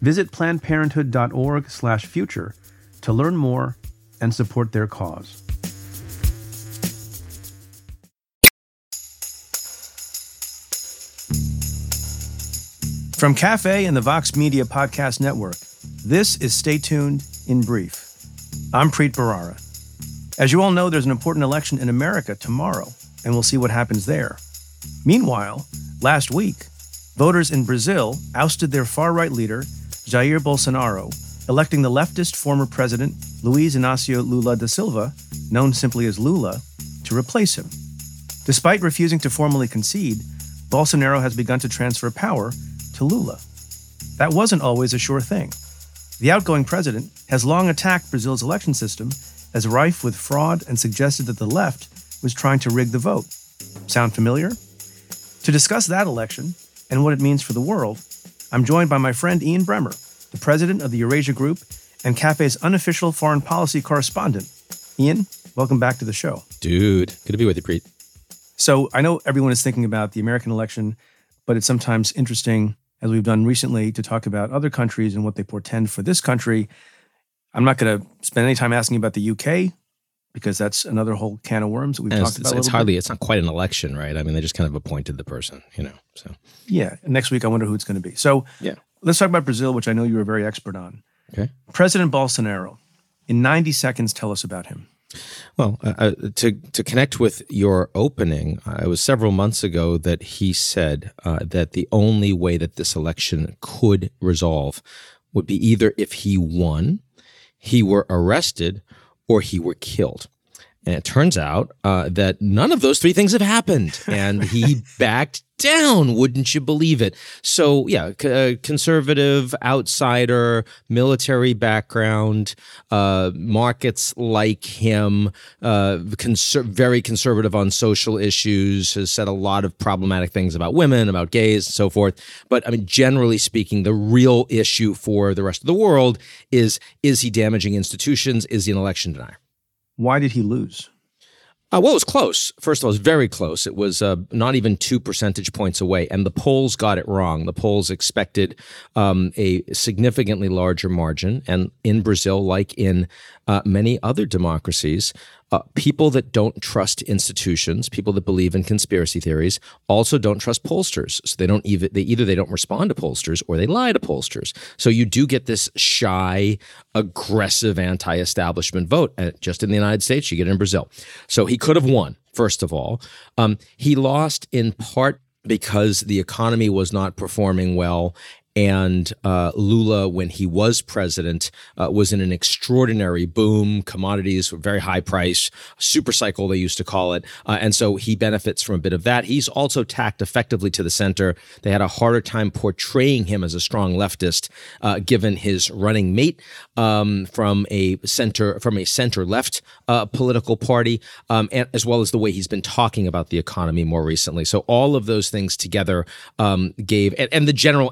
Visit plannedparenthood.org/future to learn more and support their cause. From Cafe and the Vox Media Podcast Network, this is Stay Tuned in Brief. I'm Preet Bharara. As you all know, there's an important election in America tomorrow, and we'll see what happens there. Meanwhile, last week, voters in Brazil ousted their far right leader, Jair Bolsonaro, electing the leftist former president, Luiz Inácio Lula da Silva, known simply as Lula, to replace him. Despite refusing to formally concede, Bolsonaro has begun to transfer power to Lula. That wasn't always a sure thing. The outgoing president has long attacked Brazil's election system as rife with fraud and suggested that the left was trying to rig the vote. Sound familiar? To discuss that election and what it means for the world, I'm joined by my friend Ian Bremmer, the president of the Eurasia Group and Cafe's unofficial foreign policy correspondent. Ian, welcome back to the show. Dude, good to be with you, Preet. So I know everyone is thinking about the American election, but it's sometimes interesting, as we've done recently, to talk about other countries and what they portend for this country. I'm not going to spend any time asking about the UK because that's another whole can of worms that we've And talked it's, about. a it's hardly, bit. it's not quite an election, right? I mean, they just kind of appointed the person, you know. So Yeah. Next week, I wonder who it's going to be. So Yeah. let's talk about Brazil, which I know you are very expert on. okay. President Bolsonaro, in 90 seconds, tell us about him. Well, uh, uh, to to connect with your opening, uh, it was several months ago that he said uh, that the only way that this election could resolve would be either if he won, he were arrested, or he were killed. And it turns out uh, that none of those three things have happened, and he backed down. Wouldn't you believe it? So, yeah, c- uh, conservative, outsider, military background, uh, markets like him, uh, conser- very conservative on social issues, has said a lot of problematic things about women, about gays, and so forth. But I mean, generally speaking, the real issue for the rest of the world is is he damaging institutions? Is he an election denier? Why did he lose? Uh, well, it was close. First of all, it was very close. It was uh, not even two percentage points away, and the polls got it wrong. The polls expected um, a significantly larger margin, and in Brazil, like in uh, many other democracies, uh, people that don't trust institutions, people that believe in conspiracy theories, also don't trust pollsters. So they don't even they either they don't respond to pollsters or they lie to pollsters. So you do get this shy, aggressive anti-establishment vote. And just in the United States, you get it in Brazil. So he could have won. First of all, um, he lost in part because the economy was not performing well. And uh, Lula, when he was president, uh, was in an extraordinary boom. Commodities were very high price, super cycle, they used to call it. Uh, and so he benefits from a bit of that. He's also tacked effectively to the center. They had a harder time portraying him as a strong leftist, uh, given his running mate um, from a center from a center left uh, political party, um, and, as well as the way he's been talking about the economy more recently. So all of those things together um, gave, and, and the general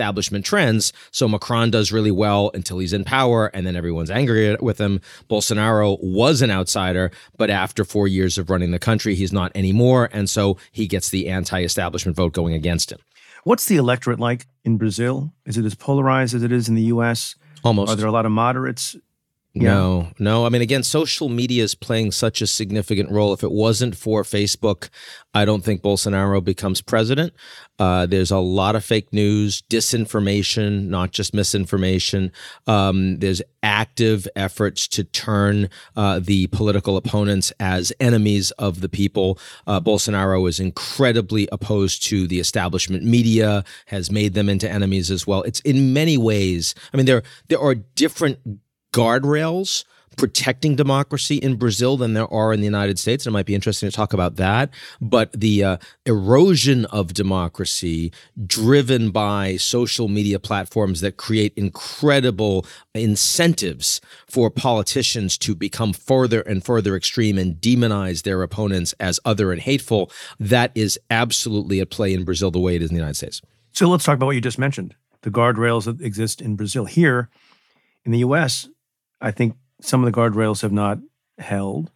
anti-establishment trends. So Macron does really well until he's in power, and then everyone's angry with him. Bolsonaro was an outsider, but after four years of running the country, he's not anymore, and so he gets the anti-establishment vote going against him. What's the electorate like in Brazil? Is it as polarized as it is in the U.S.? Almost. Are there a lot of moderates? No, no. I mean, again, social media is playing such a significant role. If it wasn't for Facebook, I don't think Bolsonaro becomes president. Uh, there's a lot of fake news, disinformation, not just misinformation. Um, there's active efforts to turn uh, the political opponents as enemies of the people. Uh, Bolsonaro is incredibly opposed to the establishment media, has made them into enemies as well. It's in many ways. I mean, there there are different guardrails, protecting democracy in Brazil than there are in the United States. And it might be interesting to talk about that. But the uh, erosion of democracy driven by social media platforms that create incredible incentives for politicians to become further and further extreme and demonize their opponents as other and hateful, that is absolutely at play in Brazil the way it is in the United States. So let's talk about what you just mentioned the guardrails that exist in Brazil. Here in the US, I think some of the guardrails have not held.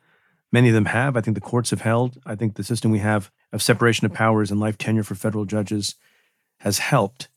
Many of them have. I think the courts have held. I think the system we have of separation of powers and life tenure for federal judges has helped.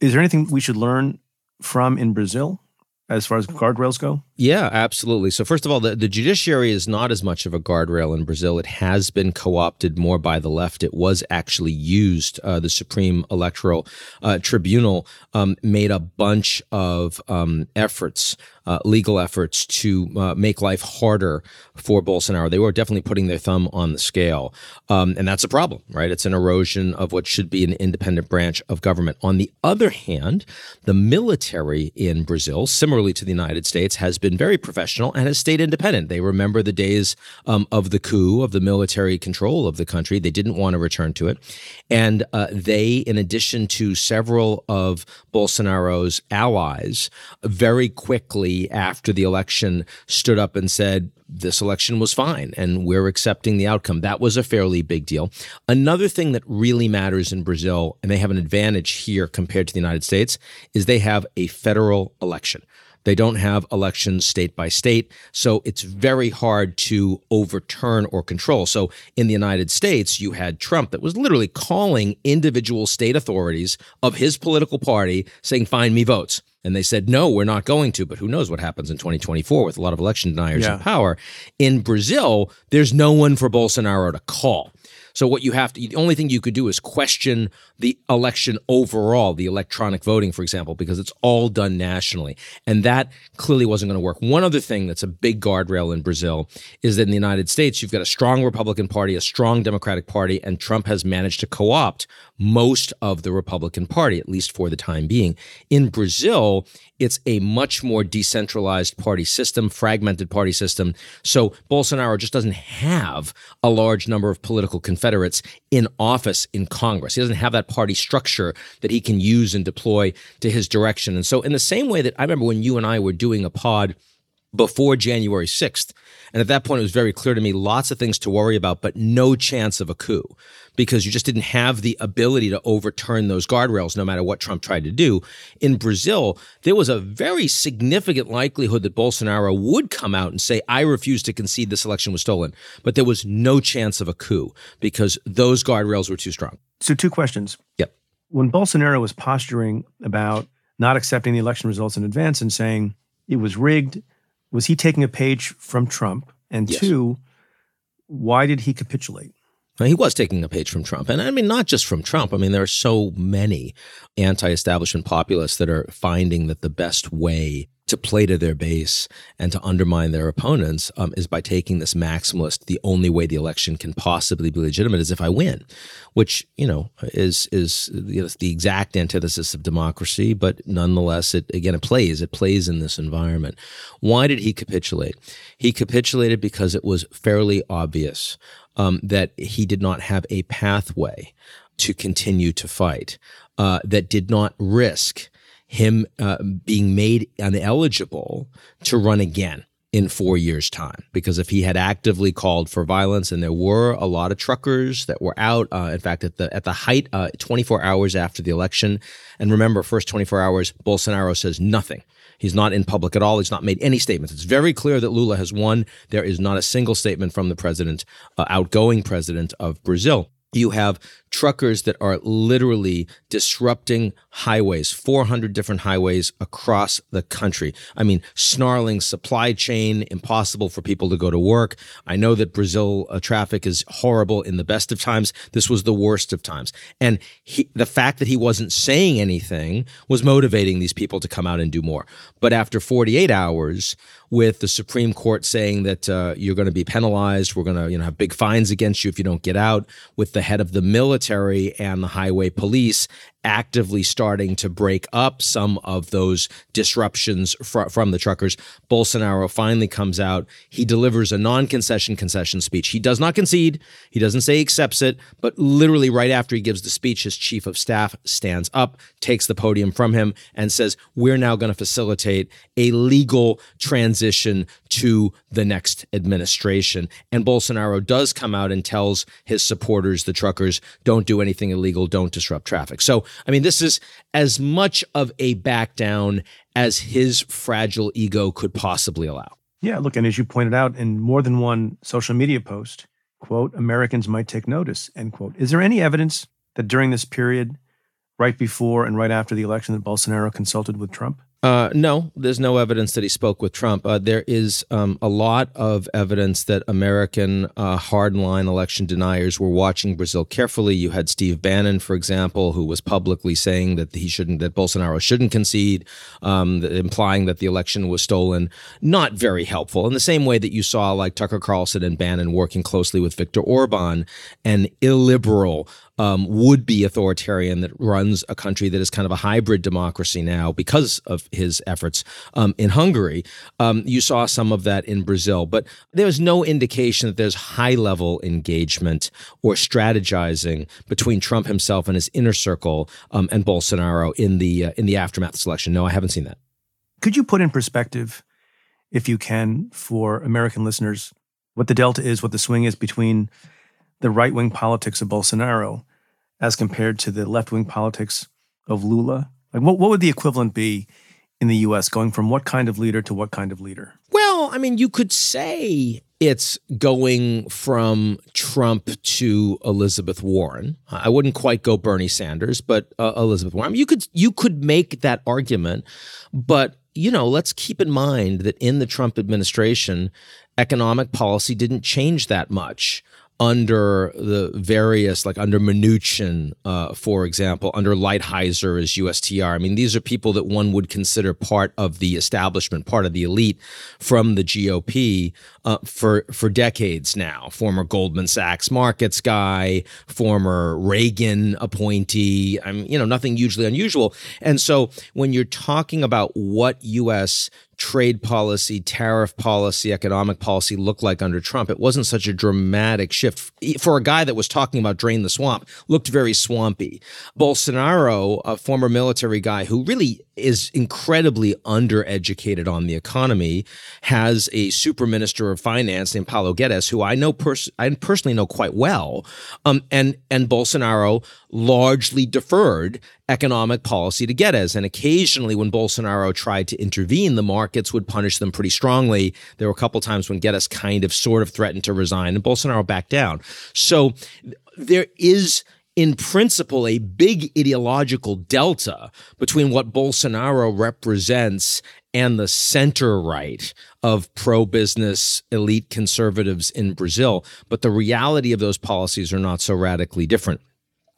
Is there anything we should learn from in Brazil as far as guardrails go? Yeah, absolutely. So, first of all, the, the judiciary is not as much of a guardrail in Brazil. It has been co opted more by the left. It was actually used. Uh, the Supreme Electoral uh, Tribunal um, made a bunch of um, efforts uh, legal efforts to uh, make life harder for Bolsonaro. They were definitely putting their thumb on the scale. Um, and that's a problem, right? It's an erosion of what should be an independent branch of government. On the other hand, the military in Brazil, similarly to the United States, has been very professional and has stayed independent. They remember the days um, of the coup, of the military control of the country. They didn't want to return to it. And uh, they, in addition to several of Bolsonaro's allies, very quickly after the election stood up and said, this election was fine and we're accepting the outcome. That was a fairly big deal. Another thing that really matters in Brazil, and they have an advantage here compared to the United States, is they have a federal election. They don't have elections state by state. So it's very hard to overturn or control. So in the United States, you had Trump that was literally calling individual state authorities of his political party saying, find me votes. And they said, no, we're not going to. But who knows what happens in 2024 with a lot of election deniers yeah. in power. In Brazil, there's no one for Bolsonaro to call. So what you have to, the only thing you could do is question the election overall, the electronic voting, for example, because it's all done nationally. And that clearly wasn't going to work. One other thing that's a big guardrail in Brazil is that in the United States, you've got a strong Republican Party, a strong Democratic Party, and Trump has managed to co opt most of the Republican Party, at least for the time being. In Brazil, it's a much more decentralized party system, fragmented party system. So Bolsonaro just doesn't have a large number of political confederates in office in Congress. He doesn't have that party structure that he can use and deploy to his direction. And so, in the same way that I remember when you and I were doing a pod before January 6th, and at that point, it was very clear to me lots of things to worry about, but no chance of a coup because you just didn't have the ability to overturn those guardrails no matter what Trump tried to do. In Brazil, there was a very significant likelihood that Bolsonaro would come out and say, I refuse to concede this election was stolen. But there was no chance of a coup because those guardrails were too strong. So, two questions. Yep. When Bolsonaro was posturing about not accepting the election results in advance and saying it was rigged, was he taking a page from Trump? And yes. two, why did he capitulate? he was taking a page from Trump. And I mean, not just from Trump. I mean, there are so many anti establishment populists that are finding that the best way to play to their base and to undermine their opponents um, is by taking this maximalist. The only way the election can possibly be legitimate is if I win, which you know is is you know, the exact antithesis of democracy. But nonetheless, it again it plays. It plays in this environment. Why did he capitulate? He capitulated because it was fairly obvious um, that he did not have a pathway to continue to fight. Uh, that did not risk him uh, being made ineligible to run again in four years' time. Because if he had actively called for violence, and there were a lot of truckers that were out, uh, in fact, at the at the height, uh, 24 hours after the election, and remember, first 24 hours, Bolsonaro says nothing. He's not in public at all. He's not made any statements. It's very clear that Lula has won. There is not a single statement from the president, uh, outgoing president of Brazil you have truckers that are literally disrupting highways 400 different highways across the country. I mean snarling supply chain impossible for people to go to work. I know that brazil uh, traffic is horrible in the best of times. This was the worst of times. And he, the fact that he wasn't saying anything was motivating these people to come out and do more. But after 48 hours with the Supreme Court saying that uh, you're going to be penalized. We're going to you know have big fines against you if you don't get out. With the head of the military and the highway police actively starting to break up some of those disruptions fr- from the truckers. Bolsonaro finally comes out. He delivers a non concession concession speech. He does not concede, he doesn't say he accepts it, but literally right after he gives the speech, his chief of staff stands up, takes the podium from him, and says, We're now going to facilitate a legal transition to the next administration. And Bolsonaro does come out and tells his supporters, the truckers, don't do anything illegal, don't disrupt traffic. So, I mean, this is as much of a back down as his fragile ego could possibly allow. Yeah, look, and as you pointed out in more than one social media post, quote, Americans might take notice, end quote. Is there any evidence that during this period, right before and right after the election, that Bolsonaro consulted with Trump? Uh, no, there's no evidence that he spoke with Trump. Uh, there is um, a lot of evidence that American uh, hardline election deniers were watching Brazil carefully. You had Steve Bannon, for example, who was publicly saying that he shouldn't, that Bolsonaro shouldn't concede, um, implying that the election was stolen. Not very helpful. In the same way that you saw like Tucker Carlson and Bannon working closely with Viktor Orban, an illiberal um, would be authoritarian that runs a country that is kind of a hybrid democracy now because of his efforts um, in Hungary. Um, you saw some of that in Brazil, but there's no indication that there's high level engagement or strategizing between Trump himself and his inner circle um, and Bolsonaro in the uh, in the aftermath of election. No, I haven't seen that. Could you put in perspective, if you can, for American listeners, what the delta is, what the swing is between the right wing politics of Bolsonaro as compared to the left wing politics of Lula? Like, what, what would the equivalent be in the US going from what kind of leader to what kind of leader? Well, I mean, you could say it's going from Trump to Elizabeth Warren. I wouldn't quite go Bernie Sanders, but uh, Elizabeth Warren. I mean, you could you could make that argument, but you know, let's keep in mind that in the Trump administration, economic policy didn't change that much under the various, like under Mnuchin, uh, for example, under Lighthizer as USTR. I mean, these are people that one would consider part of the establishment, part of the elite from the GOP uh, for for decades now. Former Goldman Sachs markets guy, former Reagan appointee. I mean, you know, nothing hugely unusual. And so when you're talking about what U.S trade policy, tariff policy, economic policy looked like under Trump. It wasn't such a dramatic shift. For a guy that was talking about drain the swamp, looked very swampy. Bolsonaro, a former military guy who really is incredibly undereducated on the economy, has a super minister of finance named Paulo Guedes, who I know pers- I personally know quite well. Um, and and Bolsonaro largely deferred economic policy to Guedes. And occasionally, when Bolsonaro tried to intervene, the markets would punish them pretty strongly. There were a couple times when Guedes kind of sort of threatened to resign, and Bolsonaro backed down. So there is in principle, a big ideological delta between what Bolsonaro represents and the center right of pro business elite conservatives in Brazil. But the reality of those policies are not so radically different.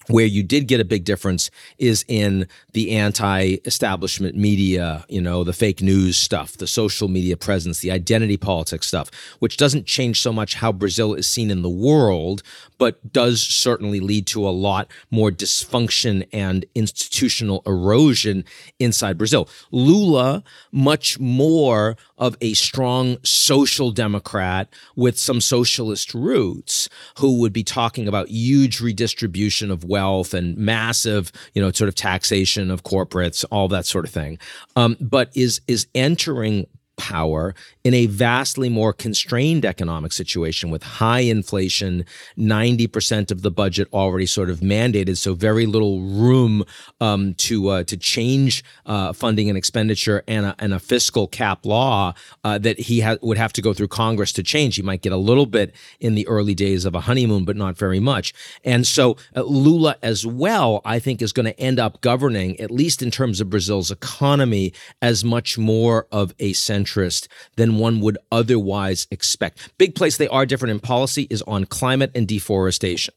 Where you did get a big difference is in the anti establishment media, you know, the fake news stuff, the social media presence, the identity politics stuff, which doesn't change so much how Brazil is seen in the world, but does certainly lead to a lot more dysfunction and institutional erosion inside Brazil. Lula, much more of a strong social democrat with some socialist roots, who would be talking about huge redistribution of wealth and massive, you know, sort of taxation of corporates, all that sort of thing. Um, but is is entering power in a vastly more constrained economic situation with high inflation, 90% of the budget already sort of mandated, so very little room um, to uh, to change uh, funding and expenditure and a, and a fiscal cap law uh, that he ha- would have to go through Congress to change. He might get a little bit in the early days of a honeymoon, but not very much. And so uh, Lula as well, I think, is going to end up governing, at least in terms of Brazil's economy, as much more of a centrist than one would otherwise expect. Big place they are different in policy is on climate and deforestation.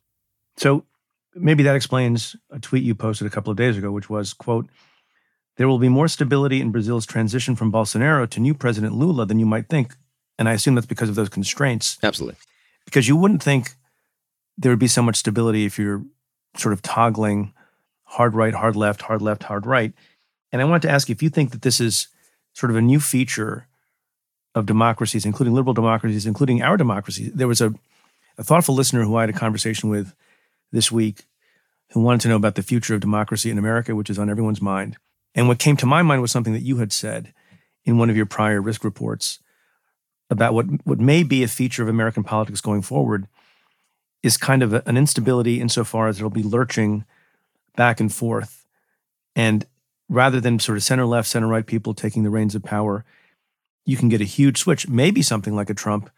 So maybe that explains a tweet you posted a couple of days ago, which was, quote, there will be more stability in Brazil's transition from Bolsonaro to new President Lula than you might think. And I assume that's because of those constraints. Absolutely. Because you wouldn't think there would be so much stability if you're sort of toggling hard right, hard left, hard left, hard right. And I wanted to ask you if you think that this is sort of a new feature of democracies, including liberal democracies, including our democracy. There was a, a thoughtful listener who I had a conversation with this week who wanted to know about the future of democracy in America, which is on everyone's mind. And what came to my mind was something that you had said in one of your prior risk reports about what, what may be a feature of American politics going forward is kind of a, an instability insofar as it'll be lurching back and forth. And rather than sort of center left, center right people taking the reins of power, you can get a huge switch, maybe something like a Trump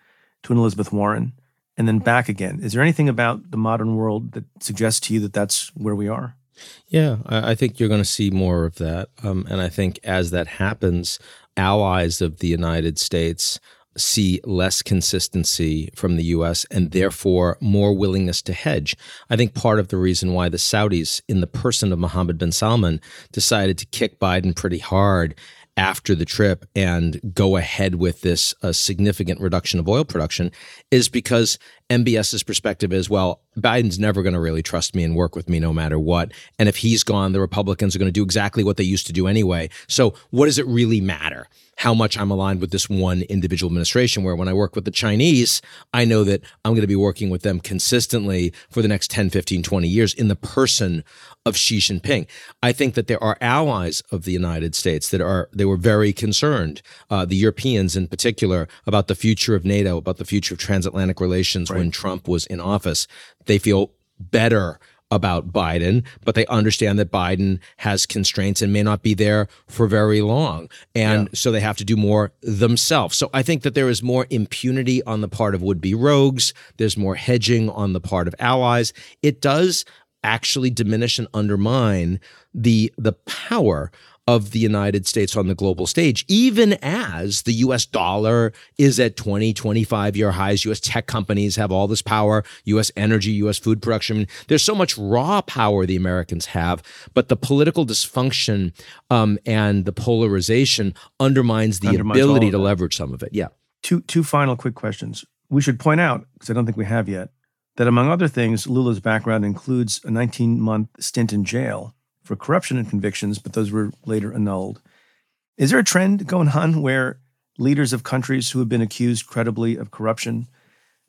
to an Elizabeth Warren, and then back again. Is there anything about the modern world that suggests to you that that's where we are? Yeah, I think you're going to see more of that. Um, and I think as that happens, allies of the United States see less consistency from the US and therefore more willingness to hedge. I think part of the reason why the Saudis, in the person of Mohammed bin Salman, decided to kick Biden pretty hard after the trip and go ahead with this uh, significant reduction of oil production is because MBS's perspective is well, Biden's never going to really trust me and work with me no matter what. And if he's gone, the Republicans are going to do exactly what they used to do anyway. So, what does it really matter? how much I'm aligned with this one individual administration. Where when I work with the Chinese, I know that I'm going to be working with them consistently for the next 10, 15, 20 years in the person of Xi Jinping. I think that there are allies of the United States that are, they were very concerned, uh, the Europeans in particular, about the future of NATO, about the future of transatlantic relations right. When Trump was in office. They feel better about Biden, but they understand that Biden has constraints and may not be there for very long. And yeah. so they have to do more themselves. So I think that there is more impunity on the part of would be rogues, there's more hedging on the part of allies. It does actually diminish and undermine the the power of the United States on the global stage, even as the US dollar is at 20, 25 year highs. US tech companies have all this power, US energy, US food production. There's so much raw power the Americans have, but the political dysfunction um, and the polarization undermines the undermines ability to leverage some of it. Yeah. Two, two final quick questions. We should point out, because I don't think we have yet, that among other things, Lula's background includes a 19 month stint in jail for corruption and convictions, but those were later annulled. Is there a trend going on where leaders of countries who have been accused credibly of corruption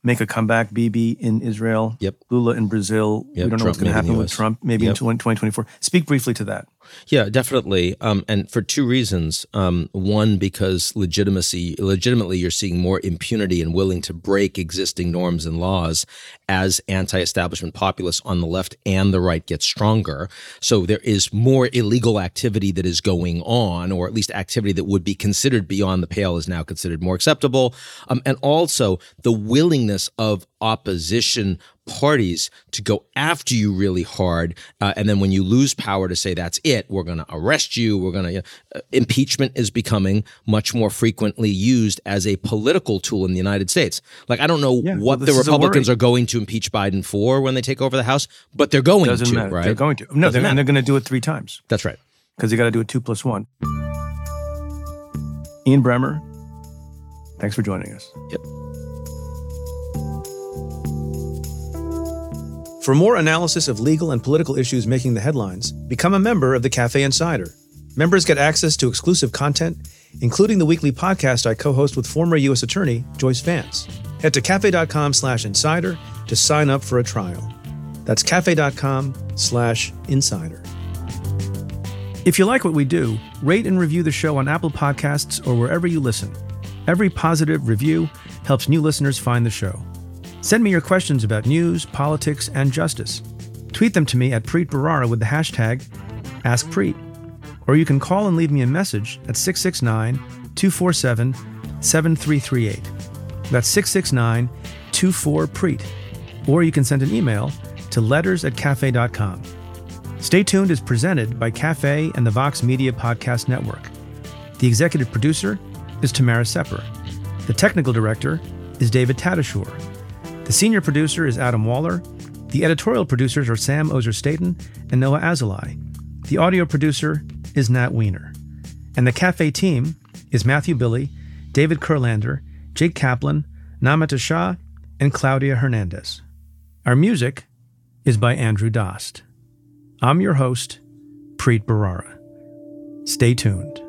make a comeback? Bibi in Israel, yep. Lula in Brazil. Yep. We don't know Trump what's going to happen with Trump, maybe yep. in 2024. Speak briefly to that. Yeah, definitely. Um, and for two reasons. Um, one, because legitimacy, legitimately, you're seeing more impunity and willing to break existing norms and laws as anti-establishment populists on the left and the right get stronger. So there is more illegal activity that is going on, or at least activity that would be considered beyond the pale is now considered more acceptable. Um, and also the willingness of opposition parties to go after you really hard. Uh, and then when you lose power to say that's it, we're going to arrest you. We're going to. Uh, impeachment is becoming much more frequently used as a political tool in the United States. Like, I don't know yeah, what well, the Republicans are going to impeach Biden for when they take over the House, but they're going Doesn't to, matter. right? They're going to. No, they're, and they're going to do it three times. That's right. Because you got to do it two plus one. Ian Bremmer, thanks for joining us. Yep. For more analysis of legal and political issues making the headlines, become a member of the Cafe Insider. Members get access to exclusive content, including the weekly podcast I co-host with former U.S. Attorney Joyce Vance. Head to cafe.com slash insider to sign up for a trial. That's cafe.com slash insider. If you like what we do, rate and review the show on Apple Podcasts or wherever you listen. Every positive review helps new listeners find the show. Send me your questions about news, politics, and justice. Tweet them to me at Preet Bharara with the hashtag AskPreet. Or you can call and leave me a message at 669 247 7338. That's 669 24 Preet. Or you can send an email to letters at cafe.com. Stay tuned is presented by Cafe and the Vox Media Podcast Network. The executive producer is Tamara Sepper. The technical director is David Tatasciore. The senior producer is Adam Waller. The editorial producers are Sam Ozer Staten and Noah Azulai. The audio producer is Nat Weiner. And the cafe team is Matthew Billy, David Kurlander, Jake Kaplan, Namita Shah, and Claudia Hernandez. Our music is by Andrew Dost. I'm your host, Preet Bharara. Stay tuned.